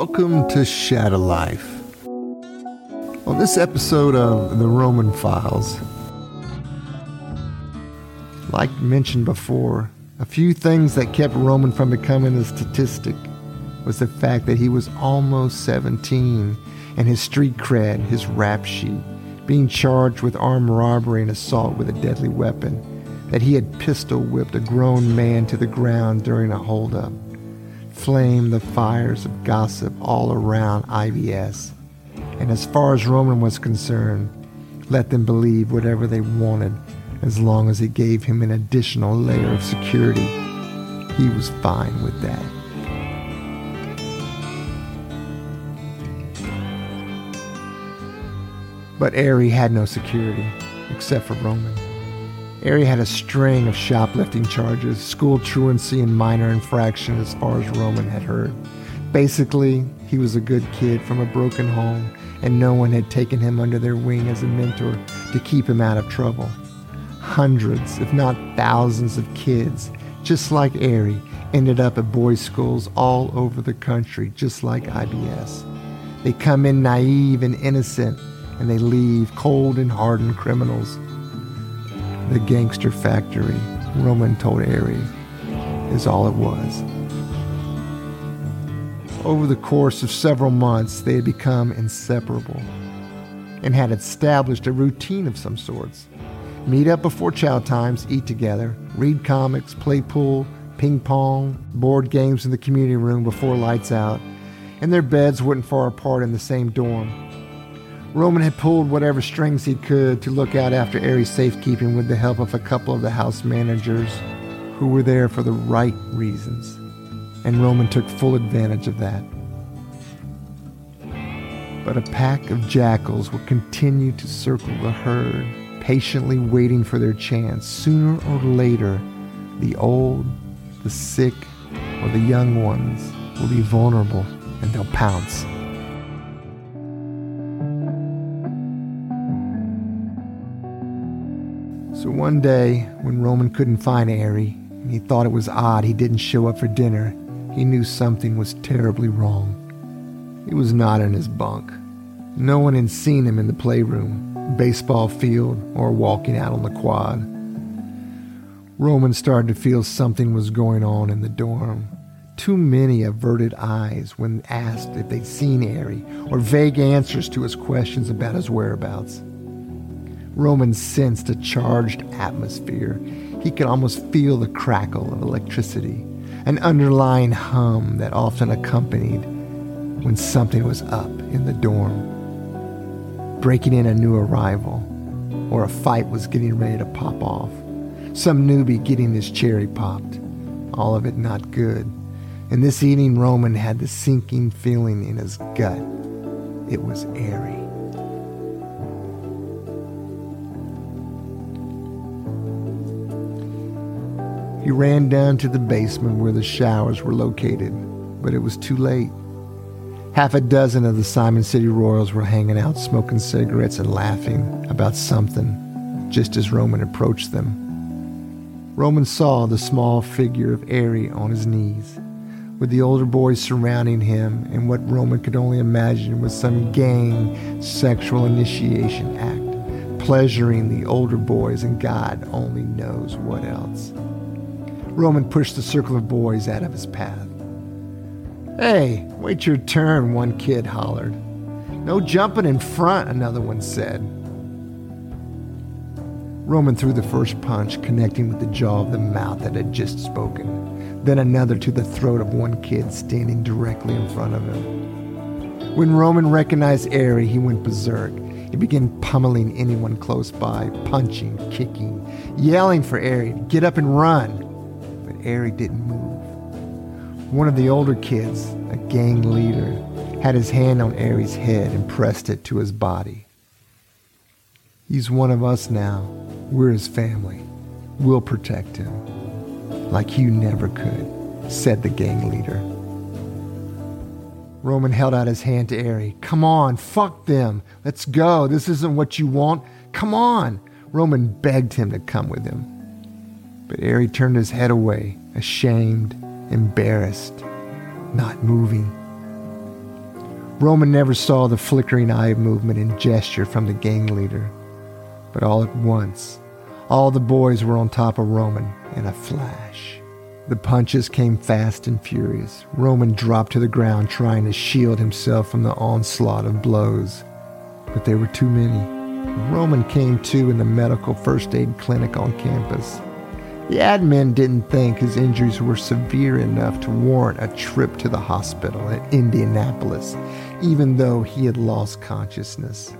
Welcome to Shadow Life. On this episode of The Roman Files, like mentioned before, a few things that kept Roman from becoming a statistic was the fact that he was almost 17 and his street cred, his rap sheet, being charged with armed robbery and assault with a deadly weapon, that he had pistol whipped a grown man to the ground during a holdup, flamed the fires of gossip all around IBS. And as far as Roman was concerned, let them believe whatever they wanted as long as it gave him an additional layer of security. He was fine with that. But Ari had no security, except for Roman. Ari had a string of shoplifting charges, school truancy, and minor infraction as far as Roman had heard. Basically, he was a good kid from a broken home, and no one had taken him under their wing as a mentor to keep him out of trouble. Hundreds, if not thousands, of kids, just like Ari, ended up at boys' schools all over the country, just like IBS. They come in naive and innocent, and they leave cold and hardened criminals. The gangster factory, Roman told Ari, is all it was. Over the course of several months, they had become inseparable and had established a routine of some sorts. Meet up before chow times, eat together, read comics, play pool, ping pong, board games in the community room before lights out, and their beds weren't far apart in the same dorm. Roman had pulled whatever strings he could to look out after Ari's safekeeping with the help of a couple of the house managers who were there for the right reasons. And Roman took full advantage of that. But a pack of jackals would continue to circle the herd, patiently waiting for their chance. Sooner or later, the old, the sick, or the young ones will be vulnerable and they'll pounce. So one day, when Roman couldn't find Ari, and he thought it was odd he didn't show up for dinner, he knew something was terribly wrong. He was not in his bunk. No one had seen him in the playroom, baseball field, or walking out on the quad. Roman started to feel something was going on in the dorm. Too many averted eyes when asked if they'd seen Ari, or vague answers to his questions about his whereabouts. Roman sensed a charged atmosphere. He could almost feel the crackle of electricity, an underlying hum that often accompanied when something was up in the dorm. Breaking in a new arrival, or a fight was getting ready to pop off. Some newbie getting his cherry popped. All of it not good. And this evening, Roman had the sinking feeling in his gut. It was Ari. He ran down to the basement where the showers were located, but it was too late. Half a dozen of the Simon City Royals were hanging out smoking cigarettes and laughing about something just as Roman approached them. Roman saw the small figure of Ari on his knees, with the older boys surrounding him in what Roman could only imagine was some gang sexual initiation act, pleasuring the older boys and God only knows what else. Roman pushed the circle of boys out of his path. Hey, wait your turn, one kid hollered. No jumping in front, another one said. Roman threw the first punch, connecting with the jaw of the mouth that had just spoken, then another to the throat of one kid standing directly in front of him. When Roman recognized Ari, he went berserk. He began pummeling anyone close by, punching, kicking, yelling for Ari to get up and run. Ari didn't move. One of the older kids, a gang leader, had his hand on Ari's head and pressed it to his body. He's one of us now. We're his family. We'll protect him. Like you never could, said the gang leader. Roman held out his hand to Ari. Come on, fuck them. Let's go. This isn't what you want. Come on. Roman begged him to come with him. But Ari turned his head away, ashamed, embarrassed, not moving. Roman never saw the flickering eye movement and gesture from the gang leader. But all at once, all the boys were on top of Roman in a flash. The punches came fast and furious. Roman dropped to the ground trying to shield himself from the onslaught of blows. But there were too many. Roman came to in the medical first aid clinic on campus. The admin didn't think his injuries were severe enough to warrant a trip to the hospital at Indianapolis, even though he had lost consciousness.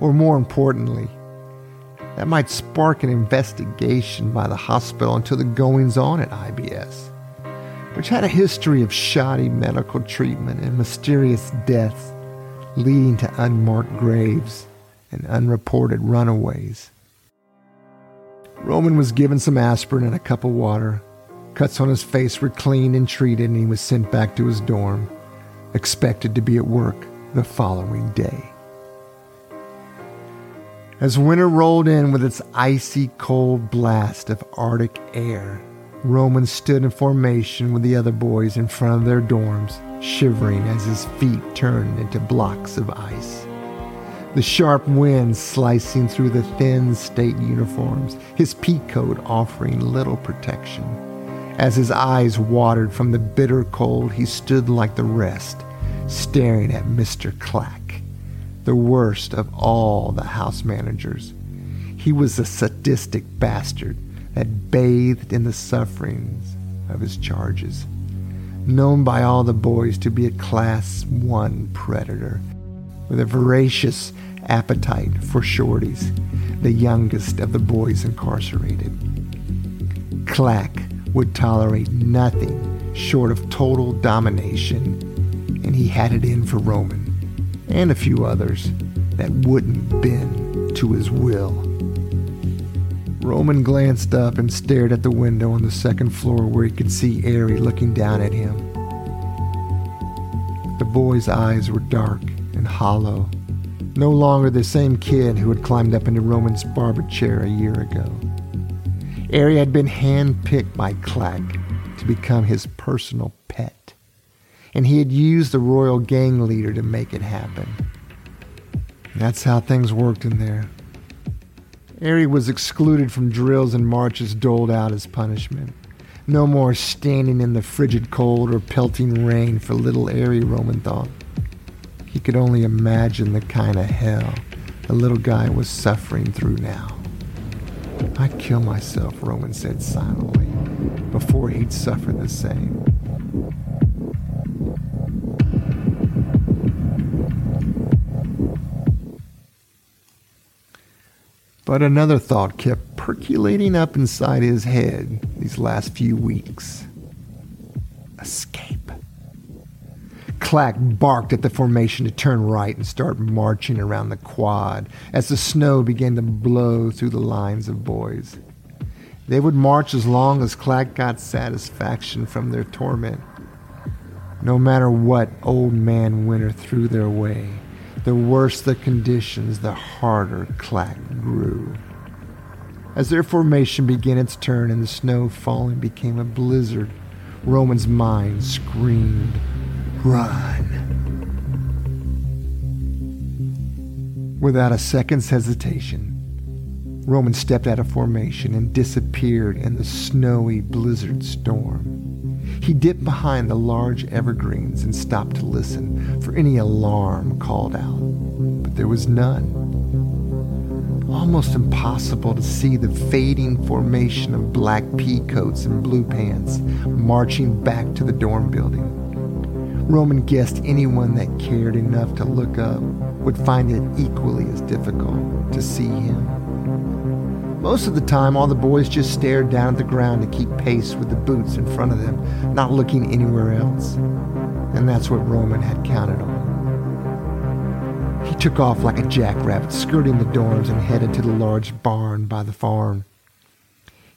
Or more importantly, that might spark an investigation by the hospital into the goings on at IBS, which had a history of shoddy medical treatment and mysterious deaths leading to unmarked graves and unreported runaways. Roman was given some aspirin and a cup of water. Cuts on his face were cleaned and treated, and he was sent back to his dorm, expected to be at work the following day. As winter rolled in with its icy cold blast of Arctic air, Roman stood in formation with the other boys in front of their dorms, shivering as his feet turned into blocks of ice. The sharp wind slicing through the thin state uniforms, his peacoat offering little protection. As his eyes watered from the bitter cold, he stood like the rest, staring at Mr. Clack the worst of all the house managers. He was a sadistic bastard that bathed in the sufferings of his charges. Known by all the boys to be a class one predator with a voracious appetite for shorties, the youngest of the boys incarcerated. Clack would tolerate nothing short of total domination, and he had it in for Roman and a few others that wouldn't bend to his will. Roman glanced up and stared at the window on the second floor where he could see Ari looking down at him. The boy's eyes were dark and hollow, no longer the same kid who had climbed up into Roman's barber chair a year ago. Ari had been handpicked by Clack to become his personal pet, and he had used the royal gang leader to make it happen. That's how things worked in there. Ari was excluded from drills and marches doled out as punishment. No more standing in the frigid cold or pelting rain for little Ari, Roman thought. He could only imagine the kind of hell the little guy was suffering through now. I'd kill myself, Roman said silently, before he'd suffer the same. But another thought kept percolating up inside his head these last few weeks escape. Clack barked at the formation to turn right and start marching around the quad as the snow began to blow through the lines of boys. They would march as long as Clack got satisfaction from their torment, no matter what old man Winter threw their way. The worse the conditions, the harder Clack grew. As their formation began its turn and the snow falling became a blizzard, Roman's mind screamed, Run! Without a second's hesitation, Roman stepped out of formation and disappeared in the snowy blizzard storm. He dipped behind the large evergreens and stopped to listen for any alarm called out, but there was none. Almost impossible to see the fading formation of black pea coats and blue pants marching back to the dorm building. Roman guessed anyone that cared enough to look up would find it equally as difficult to see him. Most of the time, all the boys just stared down at the ground to keep pace with the boots in front of them, not looking anywhere else. And that's what Roman had counted on. He took off like a jackrabbit, skirting the dorms and headed to the large barn by the farm.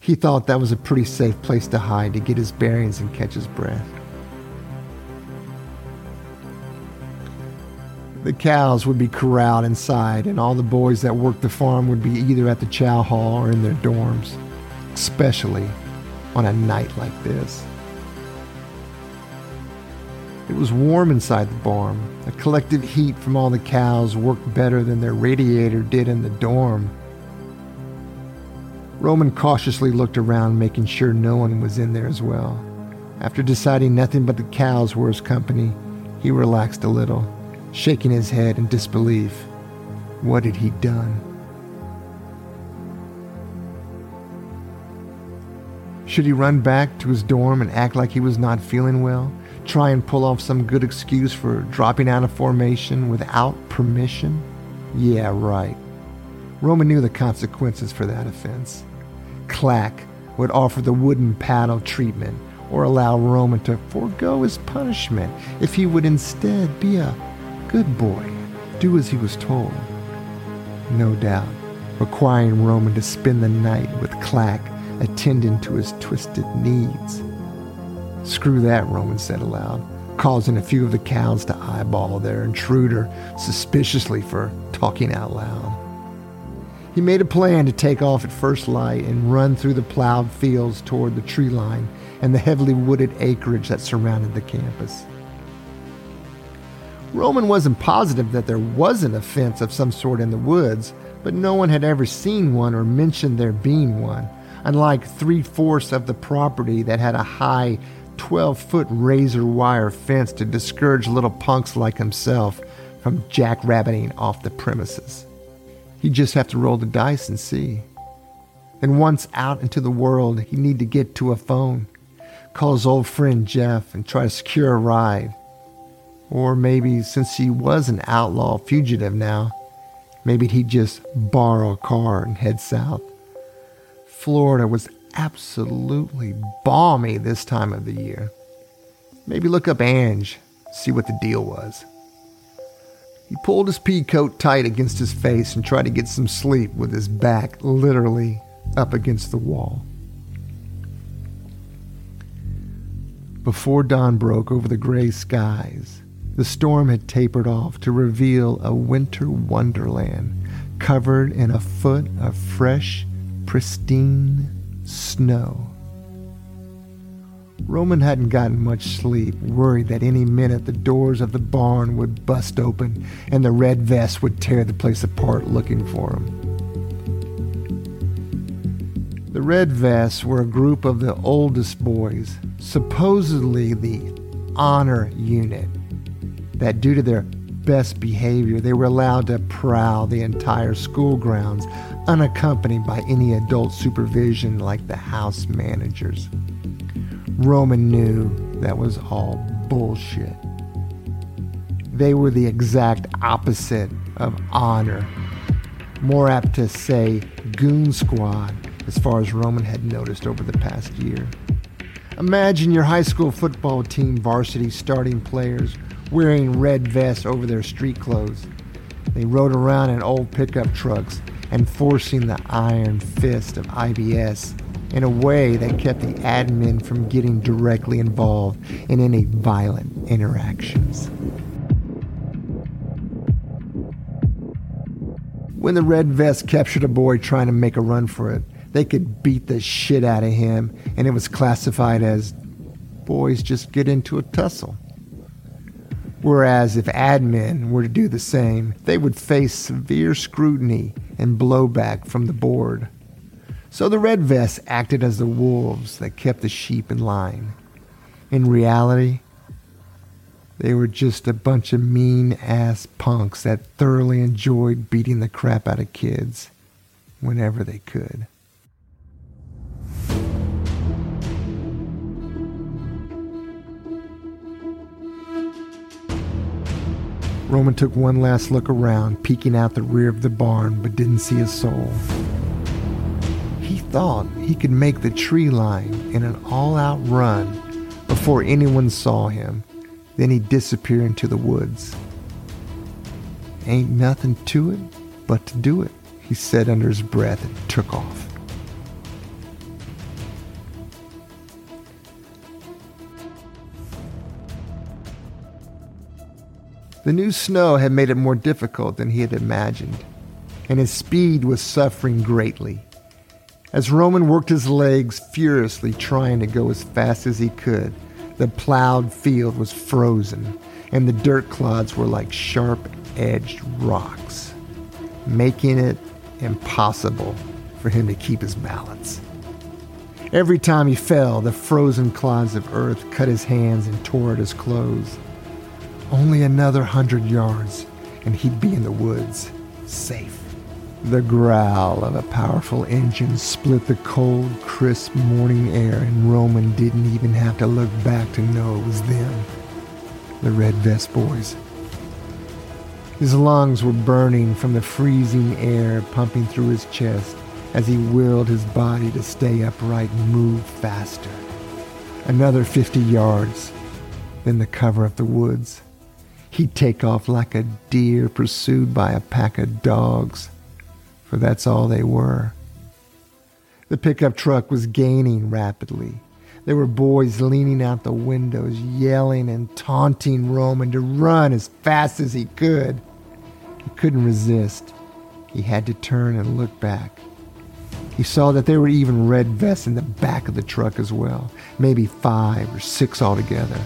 He thought that was a pretty safe place to hide to get his bearings and catch his breath. The cows would be corralled inside, and all the boys that worked the farm would be either at the chow hall or in their dorms, especially on a night like this. It was warm inside the barn. The collective heat from all the cows worked better than their radiator did in the dorm. Roman cautiously looked around, making sure no one was in there as well. After deciding nothing but the cows were his company, he relaxed a little, shaking his head in disbelief. What had he done? Should he run back to his dorm and act like he was not feeling well? Try and pull off some good excuse for dropping out of formation without permission? Yeah, right. Roman knew the consequences for that offense. Clack would offer the wooden paddle treatment or allow Roman to forego his punishment if he would instead be a good boy, do as he was told. No doubt, requiring Roman to spend the night with Clack attending to his twisted needs. Screw that, Roman said aloud, causing a few of the cows to eyeball their intruder suspiciously for talking out loud. He made a plan to take off at first light and run through the plowed fields toward the tree line and the heavily wooded acreage that surrounded the campus. Roman wasn't positive that there wasn't a fence of some sort in the woods, but no one had ever seen one or mentioned there being one, unlike three fourths of the property that had a high 12 foot razor wire fence to discourage little punks like himself from jackrabbiting off the premises. He'd just have to roll the dice and see. And once out into the world, he'd need to get to a phone, call his old friend Jeff, and try to secure a ride. Or maybe, since he was an outlaw fugitive now, maybe he'd just borrow a car and head south. Florida was absolutely balmy this time of the year. Maybe look up Ange, see what the deal was. He pulled his pea coat tight against his face and tried to get some sleep with his back literally up against the wall. Before dawn broke over the gray skies, the storm had tapered off to reveal a winter wonderland covered in a foot of fresh pristine snow. Roman hadn't gotten much sleep, worried that any minute the doors of the barn would bust open and the red vest would tear the place apart looking for him. The Red Vests were a group of the oldest boys, supposedly the honor unit, that due to their best behavior, they were allowed to prowl the entire school grounds unaccompanied by any adult supervision like the house managers. Roman knew that was all bullshit. They were the exact opposite of honor, more apt to say goon squad, as far as Roman had noticed over the past year. Imagine your high school football team varsity starting players wearing red vests over their street clothes. They rode around in old pickup trucks, enforcing the iron fist of IBS in a way that kept the admin from getting directly involved in any violent interactions. When the red vest captured a boy trying to make a run for it, they could beat the shit out of him, and it was classified as boys just get into a tussle. Whereas if admin were to do the same, they would face severe scrutiny and blowback from the board. So the red vests acted as the wolves that kept the sheep in line. In reality, they were just a bunch of mean ass punks that thoroughly enjoyed beating the crap out of kids whenever they could. Roman took one last look around, peeking out the rear of the barn, but didn't see a soul. He thought he could make the tree line in an all out run before anyone saw him. Then he'd disappear into the woods. Ain't nothing to it but to do it, he said under his breath and took off. The new snow had made it more difficult than he had imagined, and his speed was suffering greatly. As Roman worked his legs furiously trying to go as fast as he could, The plowed field was frozen, and the dirt clods were like sharp edged rocks, making it impossible for him to keep his balance. Every time he fell, the frozen clods of earth cut his hands and tore at his clothes. Only another hundred yards, and he'd be in the woods, safe. The growl of a powerful engine split the cold, crisp morning air, and Roman didn't even have to look back to know it was them, the Red Vest Boys. His lungs were burning from the freezing air pumping through his chest as he willed his body to stay upright and move faster. Another 50 yards, then the cover of the woods. He'd take off like a deer pursued by a pack of dogs for that's all they were. The pickup truck was gaining rapidly. There were boys leaning out the windows, yelling and taunting Roman to run as fast as he could. He couldn't resist. He had to turn and look back. He saw that there were even red vests in the back of the truck as well, maybe five or six altogether.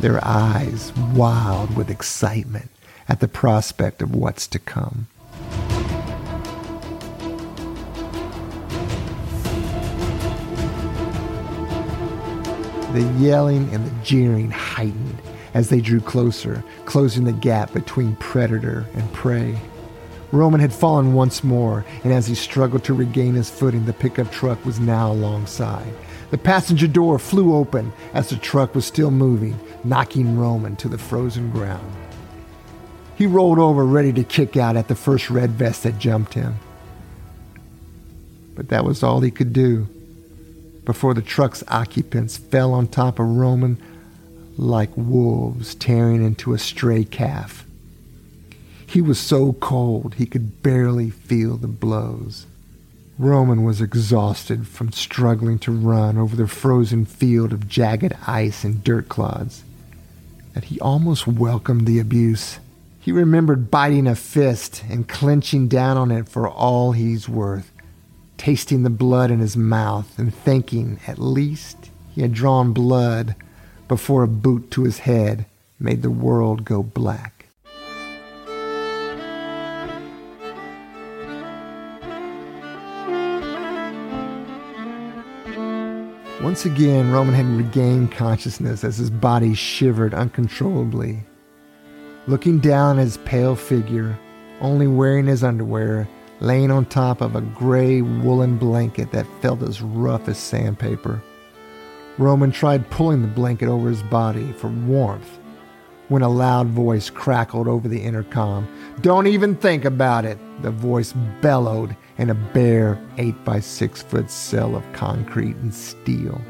Their eyes wild with excitement at the prospect of what's to come. The yelling and the jeering heightened as they drew closer, closing the gap between predator and prey. Roman had fallen once more, and as he struggled to regain his footing, the pickup truck was now alongside. The passenger door flew open as the truck was still moving, knocking Roman to the frozen ground. He rolled over, ready to kick out at the first red vest that jumped him. But that was all he could do before the truck's occupants fell on top of Roman like wolves tearing into a stray calf. He was so cold he could barely feel the blows. Roman was exhausted from struggling to run over the frozen field of jagged ice and dirt clods that he almost welcomed the abuse. He remembered biting a fist and clenching down on it for all he's worth tasting the blood in his mouth and thinking at least he had drawn blood before a boot to his head made the world go black. Once again, Roman had regained consciousness as his body shivered uncontrollably. Looking down at his pale figure, only wearing his underwear, laying on top of a gray woolen blanket that felt as rough as sandpaper. Roman tried pulling the blanket over his body for warmth when a loud voice crackled over the intercom. Don't even think about it, the voice bellowed in a bare 8 by 6 foot cell of concrete and steel.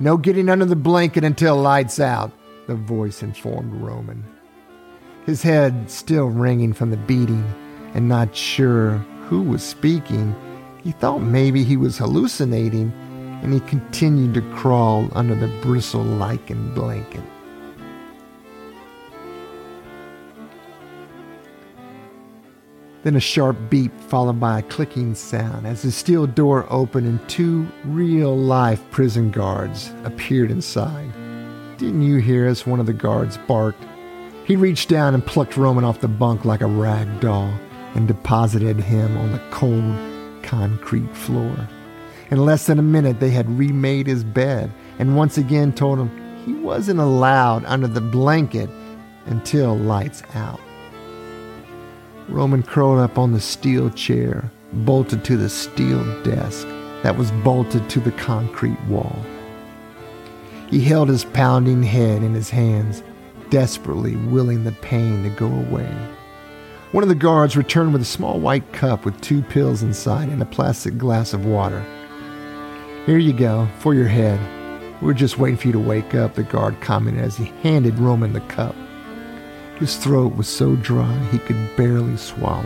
No getting under the blanket until lights out, the voice informed Roman. His head still ringing from the beating, and not sure who was speaking, he thought maybe he was hallucinating and he continued to crawl under the bristle lichen blanket. Then a sharp beep followed by a clicking sound as the steel door opened and two real life prison guards appeared inside. Didn't you hear us? One of the guards barked. He reached down and plucked Roman off the bunk like a rag doll and deposited him on the cold concrete floor. In less than a minute, they had remade his bed and once again told him he wasn't allowed under the blanket until lights out. Roman curled up on the steel chair, bolted to the steel desk that was bolted to the concrete wall. He held his pounding head in his hands, desperately willing the pain to go away. One of the guards returned with a small white cup with two pills inside and a plastic glass of water. Here you go, for your head. We're just waiting for you to wake up, the guard commented as he handed Roman the cup. His throat was so dry he could barely swallow.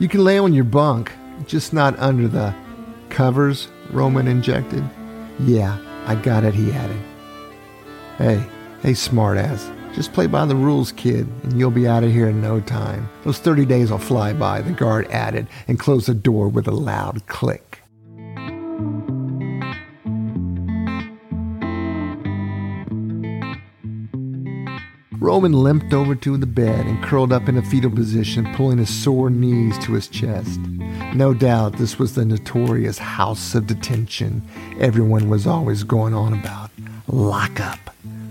You can lay on your bunk, just not under the covers Roman injected. Yeah, I got it, he added. Hey, hey, smartass. Just play by the rules, kid, and you'll be out of here in no time. Those 30 days will fly by, the guard added, and closed the door with a loud click. Roman limped over to the bed and curled up in a fetal position, pulling his sore knees to his chest. No doubt this was the notorious house of detention everyone was always going on about. Lockup,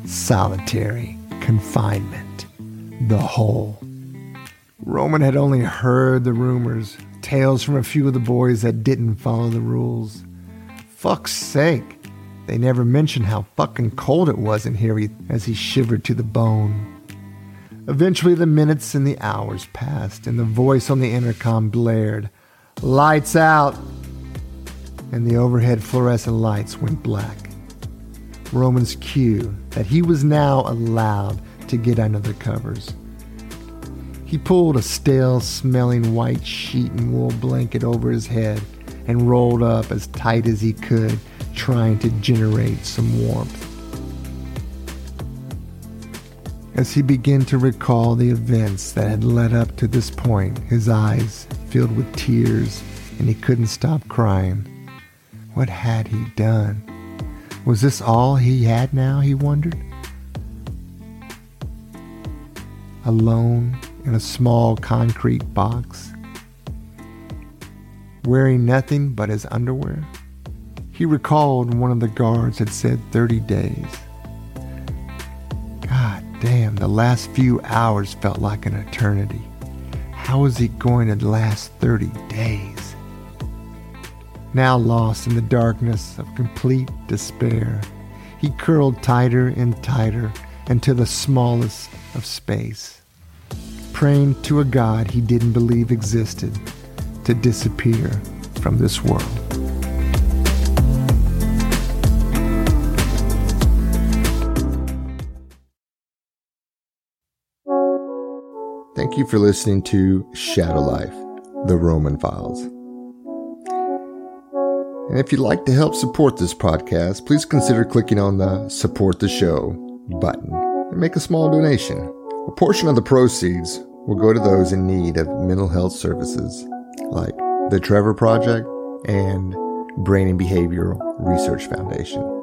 solitary, confinement, the hole. Roman had only heard the rumors, tales from a few of the boys that didn't follow the rules. Fuck's sake, they never mentioned how fucking cold it was in here as he shivered to the bone. Eventually, the minutes and the hours passed, and the voice on the intercom blared, Lights out! And the overhead fluorescent lights went black. Roman's cue that he was now allowed to get under the covers. He pulled a stale smelling white sheet and wool blanket over his head and rolled up as tight as he could trying to generate some warmth. As he began to recall the events that had led up to this point, his eyes filled with tears and he couldn't stop crying. What had he done? Was this all he had now, he wondered? Alone in a small concrete box, wearing nothing but his underwear? He recalled one of the guards had said 30 days. The last few hours felt like an eternity. How was he going to last 30 days? Now lost in the darkness of complete despair, he curled tighter and tighter into the smallest of space, praying to a God he didn't believe existed to disappear from this world. Thank you for listening to Shadow Life, The Roman Files. And if you'd like to help support this podcast, please consider clicking on the Support the Show button and make a small donation. A portion of the proceeds will go to those in need of mental health services like the Trevor Project and Brain and Behavioral Research Foundation.